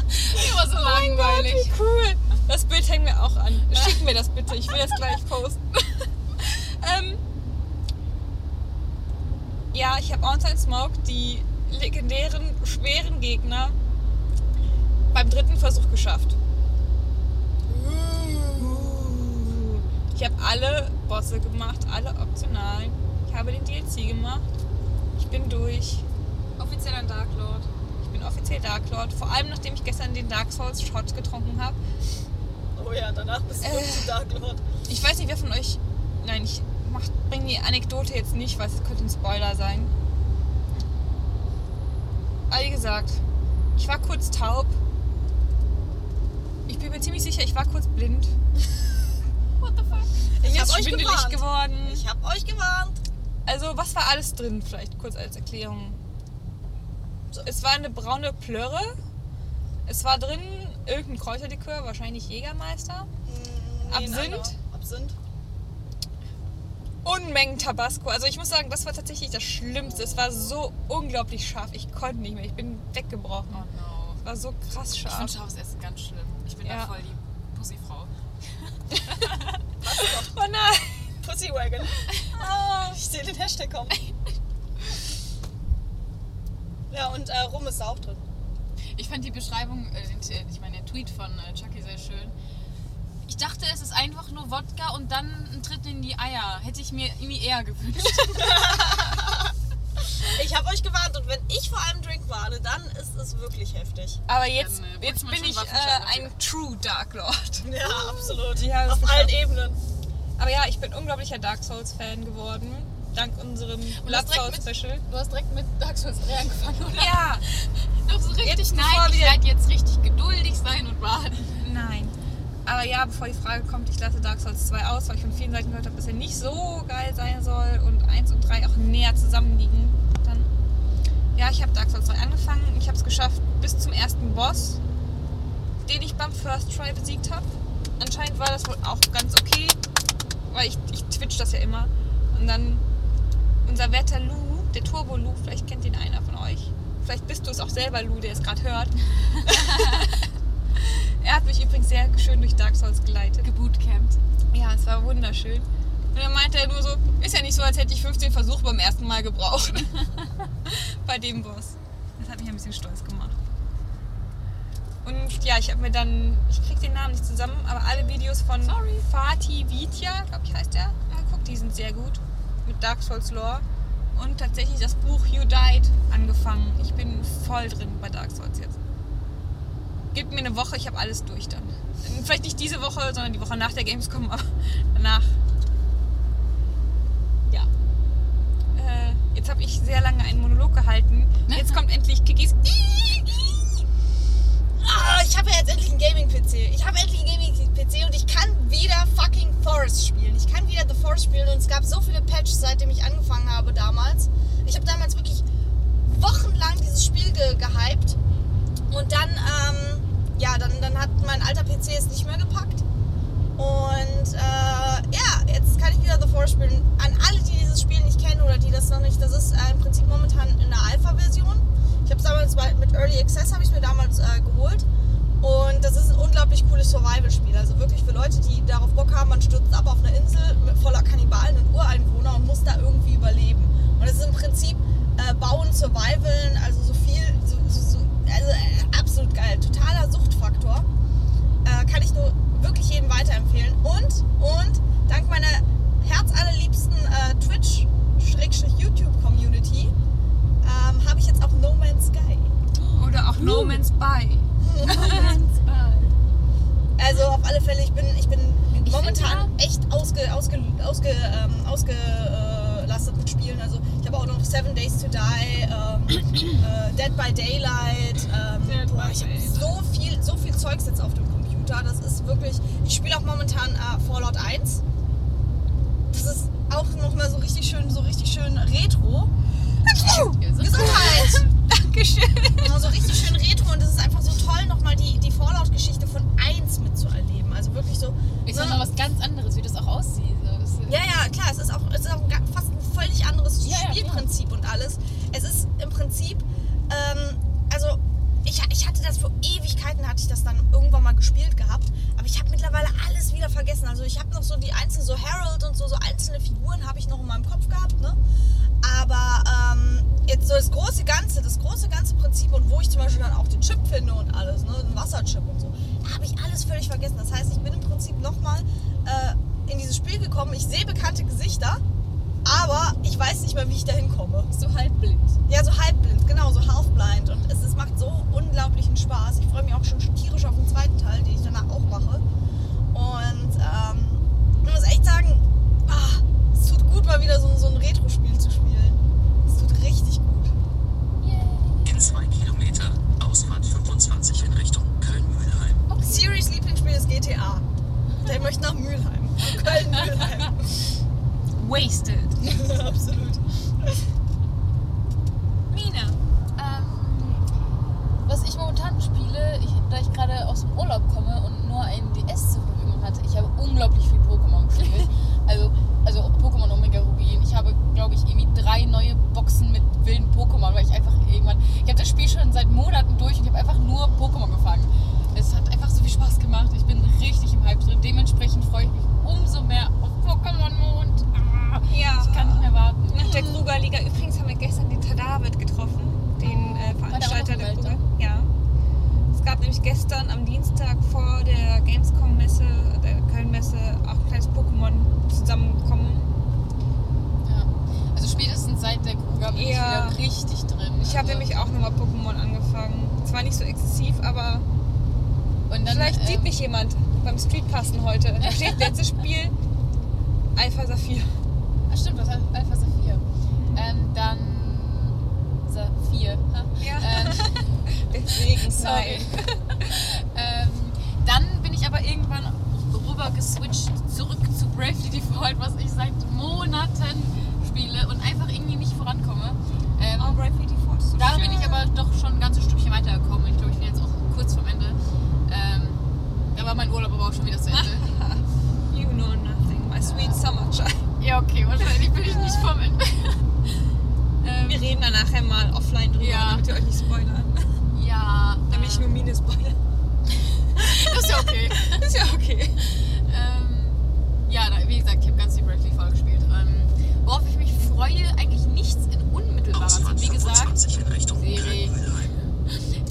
Die war so langweilig. Gott, wie cool. Das Bild hängen wir auch an. Schick mir das bitte, ich will das gleich posten. ähm, ja, ich habe Ornstein und Smaug, die legendären, schweren Gegner, beim dritten Versuch geschafft. Ich habe alle Bosse gemacht, alle optionalen. Ich habe den DLC gemacht. Ich bin durch. Offiziell ein Dark Lord. Ich bin offiziell Dark Lord. Vor allem nachdem ich gestern den Dark Souls Shot getrunken habe. Oh ja, danach bist du zu Dark Lord. Ich weiß nicht, wer von euch. Nein, ich bringe die Anekdote jetzt nicht, weil es könnte ein Spoiler sein. Aber wie gesagt, ich war kurz taub. Ich bin mir ziemlich sicher, ich war kurz blind. Ich Mir hab ist euch gewarnt. geworden. Ich hab euch gewarnt. Also, was war alles drin? Vielleicht kurz als Erklärung. Es war eine braune Plörre. Es war drin irgendein Kräuterlikör, wahrscheinlich Jägermeister. Mm, Absinth? Absinth. Unmengen Tabasco. Also ich muss sagen, das war tatsächlich das Schlimmste. Es war so unglaublich scharf. Ich konnte nicht mehr. Ich bin weggebrochen. Oh no. Es war so krass Ich scharf. finde scharfes Essen ganz schlimm. Ich bin Ja. da voll die Pussyfrau. Oh nein. Pussywagon. Oh. Ich sehe den Hashtag kommen. Ja, und äh, Rum ist da auch drin. Ich fand die Beschreibung, äh, den- ich meine, der Tweet von äh, Chucky sehr schön. Ich dachte, es ist einfach nur Wodka und dann ein Tritt in die Eier. Hätte ich mir irgendwie eher gewünscht. Ich habe euch gewarnt und wenn ich vor einem Drink warne, dann ist es wirklich heftig. Aber jetzt, Dann, äh, jetzt bin ich äh, ein True Dark Lord. Ja, absolut. Ja, das Auf ist allen Ebenen. Aber ja, ich bin unglaublicher Dark Souls Fan geworden. Dank unserem Blood Souls mit- Special. Du hast direkt mit Dark Souls 3 angefangen, oder? Ja, Doch so richtig, Jetzt, nein, ich wir- werde jetzt richtig geduldig sein und warten. nein. Aber ja, bevor die Frage kommt, ich lasse Dark Souls 2 aus, weil ich von vielen Seiten gehört habe, dass er nicht so geil sein soll und 1 und 3 auch näher zusammenliegen. Dann. Ja, ich habe Dark Souls 2 angefangen. Ich habe es geschafft bis zum ersten Boss, den ich beim First Try besiegt habe. Anscheinend war das wohl auch ganz okay, weil ich, ich twitch das ja immer. Und dann unser Wetter Lou, der Turbo Lou, vielleicht kennt ihn einer von euch. Vielleicht bist du es auch selber, Lou, der es gerade hört. er hat mich übrigens sehr schön durch Dark Souls geleitet. Gebootcampt. Ja, es war wunderschön. Und dann meinte er nur so, ist ja nicht so, als hätte ich 15 Versuche beim ersten Mal gebraucht. Bei dem Boss. Das hat mich ein bisschen stolz gemacht. Und ja, ich habe mir dann, ich krieg den Namen nicht zusammen, aber alle Videos von Sorry. Fatih Vidya, glaube ich heißt der, angeguckt, die sind sehr gut. Mit Dark Souls Lore. Und tatsächlich das Buch You Died angefangen. Ich bin voll drin bei Dark Souls jetzt. Gib mir eine Woche, ich habe alles durch dann. Vielleicht nicht diese Woche, sondern die Woche nach der Gamescom, aber danach. Ja. Äh, jetzt habe ich sehr lange einen Monolog gehalten. Jetzt kommt endlich Kikis. Ah, ich habe ja jetzt endlich einen Gaming-PC. Ich habe endlich einen Gaming-PC und ich kann wieder fucking Forest spielen. Ich kann wieder The Forest spielen und es gab so viele Patches, seitdem ich angefangen habe damals. Ich habe damals wirklich wochenlang dieses Spiel ge gehypt und dann, ähm, ja, dann, dann hat mein alter PC es nicht mehr gepackt. Und äh, ja, jetzt kann ich wieder The Forest spielen. An alle, die dieses Spiel nicht kennen oder die das noch nicht, das ist äh, im Prinzip momentan in der Alpha-Version. Ich habe es damals mit Early Access habe ich mir damals äh, geholt. Und das ist ein unglaublich cooles Survival-Spiel. Also wirklich für Leute, die darauf Bock haben, man stürzt ab auf eine Insel voller Kannibalen und Ureinwohner und muss da irgendwie überleben. Und es ist im Prinzip äh, Bauen, Survivalen, also so viel, so, so, also äh, absolut geil. Totaler Suchtfaktor. Äh, kann ich nur wirklich jedem weiterempfehlen. Und, und dank meiner herzallerliebsten äh, Twitch-YouTube-Community ähm, habe ich jetzt auch No Man's Sky. Oder auch No Man's By. Also auf alle Fälle, ich bin, ich bin Ich momentan echt ausge, ausge, ausge, ähm, ausgelastet mit Spielen. Also ich habe auch noch Seven Days to Die, ähm, äh, Dead by Daylight. Zeugs jetzt auf dem Computer. Das ist wirklich. Ich spiele auch momentan äh, Fallout 1. Das ist auch noch mal so richtig schön, so richtig schön Retro. Gesundheit! Dankeschön. Immer so richtig schön retro und es ist einfach so toll, nochmal die, die Fallout-Geschichte von 1 mitzuerleben. Also wirklich so. Ist ne? mal was ganz anderes, wie das auch aussieht. Das Ja, ja, klar, es ist auch, es ist auch fast ein völlig anderes Ja, ja, Spielprinzip und alles. Es ist im Prinzip, ähm, also ich, ich hatte das vor Ewigkeiten, hatte ich das dann irgendwann mal gespielt gehabt, aber ich habe mittlerweile alles wieder vergessen. Also ich habe noch so die einzelnen, so Harold und so, so einzelne Figuren habe ich noch in meinem Kopf gehabt, ne? Aber ähm, jetzt so das große Ganze, das große ganze Prinzip und wo ich zum Beispiel dann auch den Chip finde und alles, Wasserchip und so, habe ich alles völlig vergessen. Das heißt, ich bin im Prinzip nochmal äh, in dieses Spiel gekommen. Ich sehe bekannte Gesichter, aber ich weiß nicht mehr, wie ich da hinkomme. so halb blind. Ja, so halbblind, genau, so half-blind. Und es, es macht so unglaublichen Spaß. Ich freue mich auch schon tierisch auf den zweiten Teil, den ich danach auch mache. Und ähm, ich muss echt sagen, ah, es tut gut, mal wieder so, so ein Retro-Spiel zu spielen. Es tut richtig gut. In zwei Kilometer, Ausfahrt 25 in Richtung Köln-Mühlheim. Ist GTA. Der möchte nach Mülheim. Köln-Mülheim. Wasted. Absolut. am Dienstag vor der Gamescom-Messe, der Köln-Messe, auch kleines Pokémon zusammenkommen. Ja. Also spätestens seit der Kruger bin ja. ich wieder richtig drin. Ich habe also nämlich auch nochmal Pokémon angefangen. Zwar nicht so exzessiv, aber dann, vielleicht ähm, sieht mich jemand beim Streetpassen heute. Da steht letztes Spiel Alpha Saphir. Ach stimmt, das heißt Alpha Saphir. Mhm. Ähm, dann Saphir. Ja. Ähm, Deswegen, sorry aber irgendwann rüber geswitcht zurück zu Bravely Default, was ich seit Monaten spiele und einfach irgendwie nicht vorankomme. Ähm, Oh, Bravely Default so da bin ich aber doch schon ein ganzes Stückchen weitergekommen. Ich glaube, ich bin jetzt auch kurz vorm Ende. Ähm, da war mein Urlaub aber auch schon wieder zu Ende. You know nothing, my sweet summer child. ja, okay, wahrscheinlich bin ich nicht vom Ende. ähm, Wir reden dann nachher mal offline drüber, Ja. damit wir euch nicht spoilern. ja, Damit ich äh, nur Mine spoilern. Das ist ja okay. Ist ja okay. Ähm, ja, da, wie gesagt, ich habe ganz die Bravely Fall gespielt. Ähm, worauf ich mich freue, eigentlich nichts in unmittelbarer Zeit. Wie gesagt, 25 in Richtung Siri. Grünmühlheim.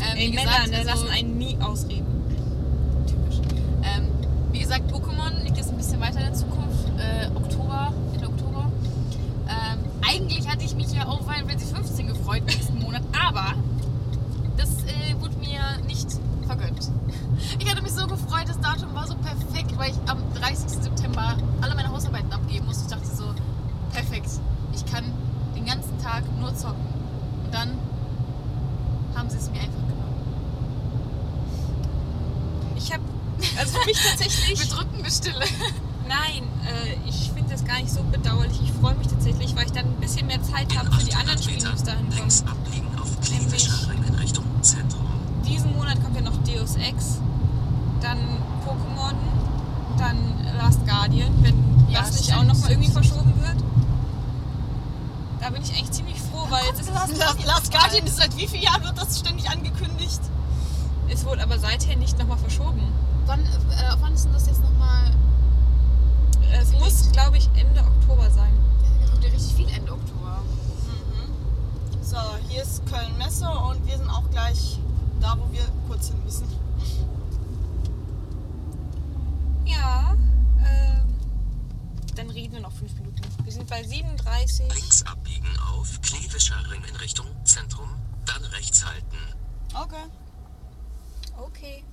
ähm, Ey, wie Männer, gesagt, ne, also, lassen einen nie ausreden. typisch. Ähm, wie gesagt, Pokémon liegt jetzt ein bisschen weiter in der Zukunft. Äh, Oktober, Ende Oktober. Ähm, eigentlich hatte ich mich ja auf Final Fantasy 15 gefreut nächsten Monat, aber das äh, wurde mir nicht vergönnt. Ich hatte mich so gefreut, das Datum war so perfekt, weil ich am 30. September alle meine Hausarbeiten abgeben musste. Ich dachte so, perfekt, ich kann den ganzen Tag nur zocken. Und dann haben sie es mir einfach genommen. Ich habe, also für mich tatsächlich, Bedrückende Stille. nein, äh, ich finde das gar nicht so bedauerlich. Ich freue mich tatsächlich, weil ich dann ein bisschen mehr Zeit habe für die anderen Spiele, die bis dahin kommen. links abbiegen auf Klinischer Ring in Richtung Zentrum. Diesen Monat kommt ja noch Deus Ex, dann Pokémon, dann Last Guardian, wenn Ja, das nicht auch noch mal stimmt, irgendwie verschoben wird. Da bin ich eigentlich ziemlich froh, weil jetzt ist es, Last, Last Guardian ist seit wie vielen Jahren wird das ständig angekündigt? es wurde aber seither nicht nochmal verschoben. Wann, äh, wann ist denn das jetzt nochmal? Es muss, glaube ich, Ende Oktober sein. Da kommt ja richtig viel Ende Oktober. Mhm. So, hier ist Köln Messe und wir sind auch gleich da, wo wir kurz hin müssen. Ja, ähm, dann reden wir noch fünf Minuten. Wir sind bei 37. Links abbiegen auf Klinischer Ring in Richtung Zentrum. Dann rechts halten. Okay. Okay.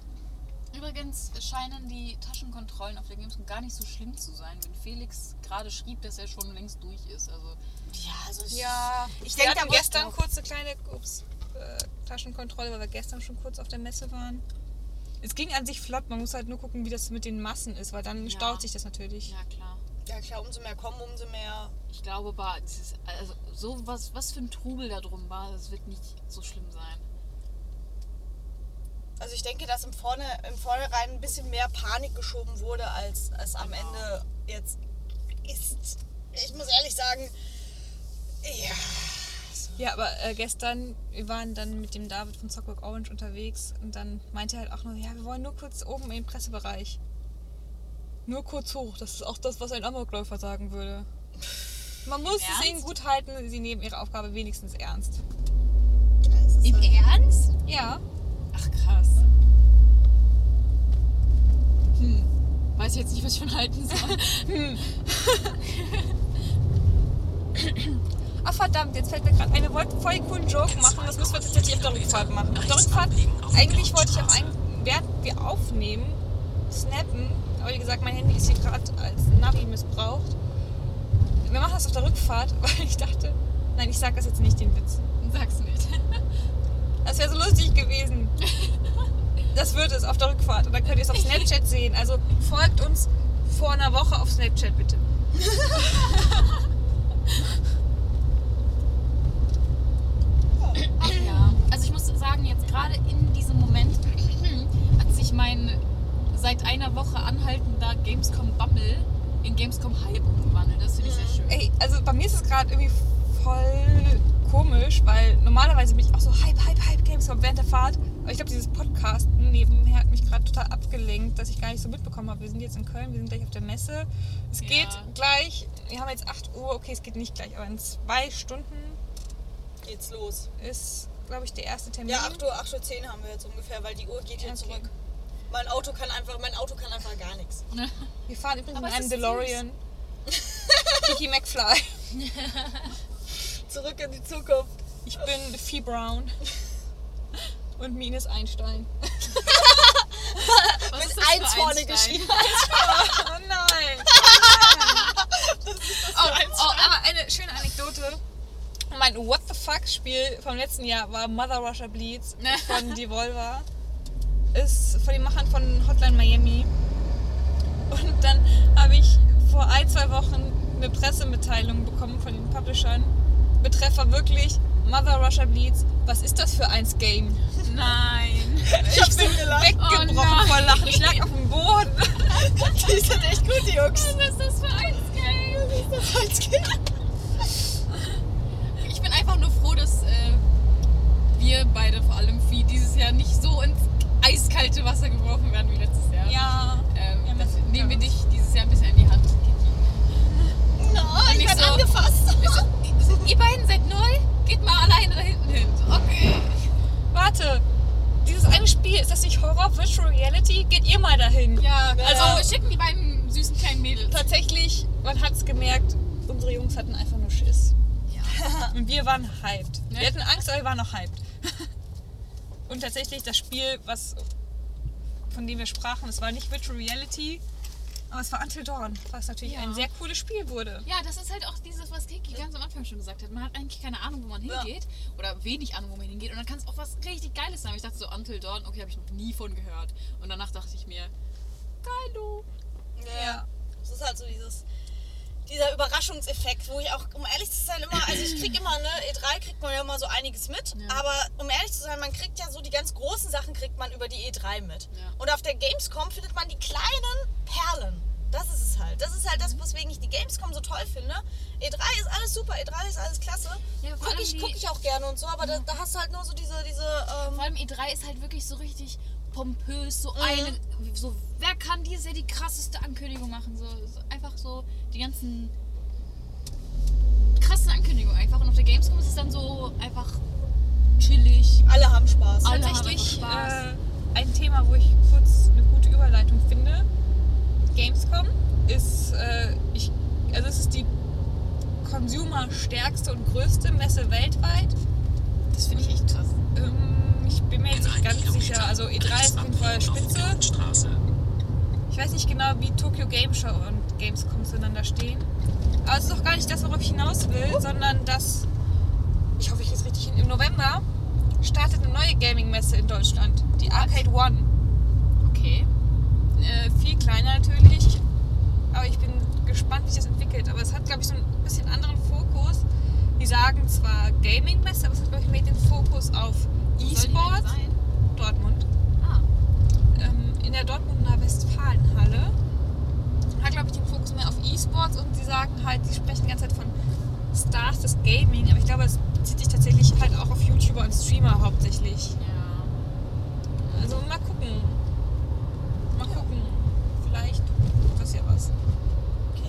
Übrigens scheinen die Taschenkontrollen auf der Gamescom gar nicht so schlimm zu sein, wenn Felix gerade schrieb, dass er schon längst durch ist. Also Ja, also ich, Ja, ich denke gestern drauf. kurz eine kleine ups, äh, Taschenkontrolle, weil wir gestern schon kurz auf der Messe waren. Es ging an sich flott, man muss halt nur gucken, wie das mit den Massen ist, weil dann Ja. staut sich das natürlich. ja klar. Ja klar, umso mehr kommen, umso mehr. Ich glaube, ist, also, so was, was für ein Trubel da drum war, das wird nicht so schlimm sein. Also ich denke, dass im, Vorne, im Vornherein ein bisschen mehr Panik geschoben wurde, als es am Genau. Ende jetzt ist. Ich muss ehrlich sagen, ja. Ja, aber äh, gestern, wir waren dann mit dem David von Zockwork Orange unterwegs und dann meinte er halt auch nur, ja, wir wollen nur kurz oben im Pressebereich. Nur kurz hoch, das ist auch das, was ein Amokläufer sagen würde. Man muss es ihnen gut halten, sie nehmen ihre Aufgabe wenigstens ernst. Im halt- Ernst? Ja, Ach krass. Hm. Weiß jetzt nicht, was ich von halten soll. Ah verdammt, jetzt fällt mir gerade ein, wir wollten voll den coolen Joke machen, das müssen wir tatsächlich auf der Rückfahrt machen. Auf der Rückfahrt, eigentlich wollte ich auf einen, während wir aufnehmen, snappen, aber wie gesagt, mein Handy ist hier gerade als Navi missbraucht. Wir machen das auf der Rückfahrt, weil ich dachte, nein, ich sag das jetzt nicht, den Witz. Sag's nicht. Das wäre so lustig gewesen. Das wird es auf der Rückfahrt und dann könnt ihr es auf Snapchat sehen. Also folgt uns vor einer Woche auf Snapchat bitte. Ach ja. Also ich muss sagen, jetzt gerade in diesem Moment hat sich mein seit einer Woche anhaltender Gamescom Bubble in Gamescom Hype umgewandelt. Das finde ich sehr schön. Ey, also bei mir ist es gerade irgendwie voll komisch, weil normalerweise bin ich auch so Hype, Hype, Hype Gamescom während der Fahrt. Aber ich glaube, dieses Podcasten nebenher hat mich gerade total abgelenkt, dass ich gar nicht so mitbekommen habe. Wir sind jetzt in Köln, wir sind gleich auf der Messe. Es Ja. geht gleich, wir haben jetzt 8 Uhr, okay, es geht nicht gleich, aber in zwei Stunden Geht's los. ist, glaube ich, der erste Termin. Ja, 8 Uhr, 8 Uhr 10 haben wir jetzt ungefähr, weil die Uhr geht hier Okay. zurück. Mein Auto kann einfach, mein Auto kann einfach gar nichts. Wir fahren übrigens Aber in einem DeLorean. Kiki McFly. Zurück in die Zukunft. Ich bin Fee Brown. Und Minus Einstein. Was Mit das eins vorne geschrieben. Oh nein. oh, oh, aber eine schöne Anekdote. Mein What the fuck Spiel vom letzten Jahr war Mother Russia Bleeds von Devolver. Ist von den Machern von Hotline Miami. Und dann habe ich vor ein, zwei Wochen eine Pressemitteilung bekommen von den Publishern. Betreffer wirklich Mother Russia Bleeds. Was ist das für eins Game? Nein. Ich bin weggebrochen Oh vor Lachen. Ich lag auf dem Boden. Die sind echt gut, die Jungs. Was ist das für ein Game? Ich bin einfach nur froh, dass äh, wir beide, vor allem Vieh, dieses Jahr nicht so ins eiskalte Wasser geworfen werden wie letztes Jahr. Ja. Ähm, Ja, das nehmen wir dich dieses Jahr ein bisschen in die Hand. Kiki. Nein, ich Nicht werde so. angefasst. Ihr beiden seid neu? Geht mal alleine da hinten hin. Okay. Warte, dieses eine Spiel, ist das nicht Horror Virtual Reality? Geht ihr mal dahin? Ja, Ja. also schicken die beiden süßen kleinen Mädels. Tatsächlich, man hat es gemerkt, unsere Jungs hatten einfach nur Schiss. Ja. Und wir waren hyped. Wir hatten Angst, aber wir waren noch hyped. Und tatsächlich das Spiel, was, von dem wir sprachen, es war nicht Virtual Reality, aber es war Until Dawn, was natürlich Ja. ein sehr cooles Spiel wurde. Ja, das ist halt auch dieses, was Kiki ganz am Anfang schon gesagt hat. Man hat eigentlich keine Ahnung, wo man Ja. hingeht. Oder wenig Ahnung, wo man hingeht. Und dann kann es auch was richtig Geiles sein. Aber ich dachte so, Until Dawn, okay, habe ich noch nie von gehört. Und danach dachte ich mir, geilo. Ja. Es ist halt so dieses, dieser Überraschungseffekt, wo ich auch, um ehrlich zu sein, immer, also ich krieg immer, ne, E3 kriegt man ja immer so einiges mit, Ja. aber um ehrlich zu sein, man kriegt ja so die ganz großen Sachen kriegt man über die E3 mit. Ja. Und auf der Gamescom findet man die kleinen Perlen. Das ist es halt. Das ist halt das, weswegen ich die Gamescom so toll finde. E3 ist alles super, E3 ist alles klasse. Ja, vor guck, allem ich, guck ich auch gerne und so, aber da, da hast du halt nur so diese, diese, ähm, Vor allem E3 ist halt wirklich so richtig pompös. So eine, so, wer kann dieses Jahr die krasseste Ankündigung machen? So, so einfach so die ganzen krassen Ankündigungen einfach. Und auf der Gamescom ist es dann so einfach chillig. alle haben Spaß. Alle haben Tatsächlich einfach Spaß. äh, ein Thema, wo ich kurz eine gute Überleitung finde. Gamescom ist, äh, ich, also es ist die consumerstärkste und größte Messe weltweit. Das finde ich echt krass. Ähm, ich bin mir jetzt nicht ganz sicher. Also E3 ist auf jeden Fall spitze. Ich weiß nicht genau, wie Tokyo Game Show und Gamescom zueinander stehen. Aber es ist auch gar nicht das, worauf ich hinaus will, sondern dass, ich hoffe, ich jetzt richtig hin, im November startet eine neue Gaming-Messe in Deutschland, die Arcade One. Okay. Äh, viel kleiner natürlich, aber ich bin gespannt, wie sich das entwickelt. Aber es hat, glaube ich, so ein bisschen anderen Fokus. Die sagen zwar Gaming-Messe, aber es hat, glaube ich, mehr den Fokus auf E-Sport. Dortmund. Ah. ähm, in der Dortmunder Westfalenhalle. Hat, glaube ich, den Fokus mehr auf E-Sports und sie sagen halt, sie sprechen die ganze Zeit von Stars des Gaming, aber ich glaube, es bezieht sich tatsächlich halt auch auf YouTuber und Streamer hauptsächlich. Ja. Also mal gucken. Mal gucken. Vielleicht wird das ja was. Okay.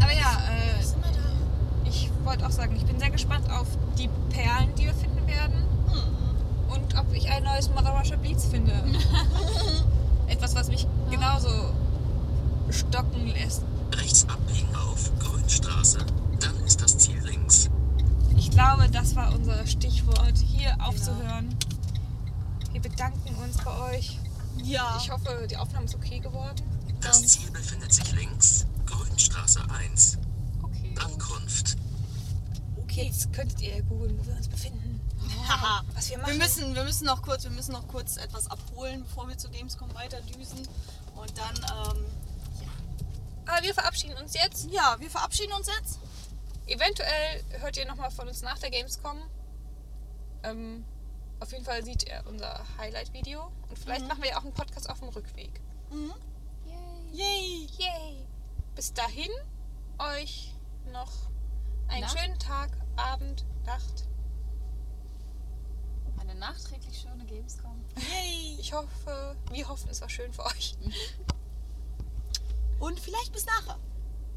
Aber ja, äh, ich wollte auch sagen, ich bin sehr gespannt auf die Perlen, die wir finden werden. Ich ein neues Mother Russia Beats finde. Etwas, was mich genauso stocken lässt. Rechts abbiegen auf Grünstraße. Dann ist das Ziel links. Ich glaube, das war unser Stichwort, hier aufzuhören. Wir bedanken uns bei euch. Ja. Ich hoffe, die Aufnahme ist okay geworden. Das Ziel befindet sich links. Grünstraße 1. Okay. Ankunft. Jetzt könntet ihr googeln, wo wir uns befinden. Haha. Was wir Wir machen. müssen, wir müssen noch kurz, wir müssen noch kurz etwas abholen, bevor wir zu Gamescom weiter düsen. Und dann, ähm, Aber wir verabschieden uns jetzt. ja, wir verabschieden uns jetzt. Eventuell hört ihr nochmal von uns nach der Gamescom. Ähm, auf jeden Fall seht ihr unser Highlight-Video. Und vielleicht machen wir ja auch einen Podcast auf dem Rückweg. Mhm. Yay. Yay. Yay! Bis dahin euch noch einen Nacht. schönen Tag, Abend, Nacht. Nachträglich schöne Gamescom. Yay. Ich hoffe, wir hoffen, es war schön für euch. Und vielleicht bis nachher.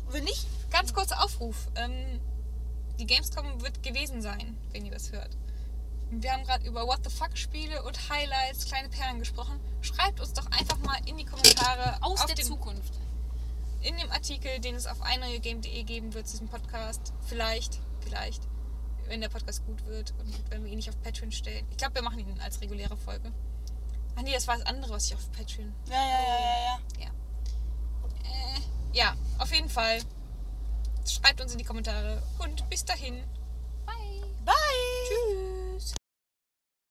Wenn nicht, Ganz kurzer Aufruf. Ähm, die Gamescom wird gewesen sein, wenn ihr das hört. Wir haben gerade über What the Fuck Spiele und Highlights, kleine Perlen gesprochen. Schreibt uns doch einfach mal in die Kommentare Aus der dem, Zukunft. in dem Artikel, den es auf einneugame.de geben wird zu diesem Podcast. Vielleicht, vielleicht. Wenn der Podcast gut wird und wenn wir ihn nicht auf Patreon stellen. Ich glaube, wir machen ihn als reguläre Folge. Ach nee, das war das andere, was ich auf Patreon. Ja, ja, ja, ja, ja. Äh, ja, auf jeden Fall. Schreibt uns in die Kommentare und bis dahin. Bye. Bye!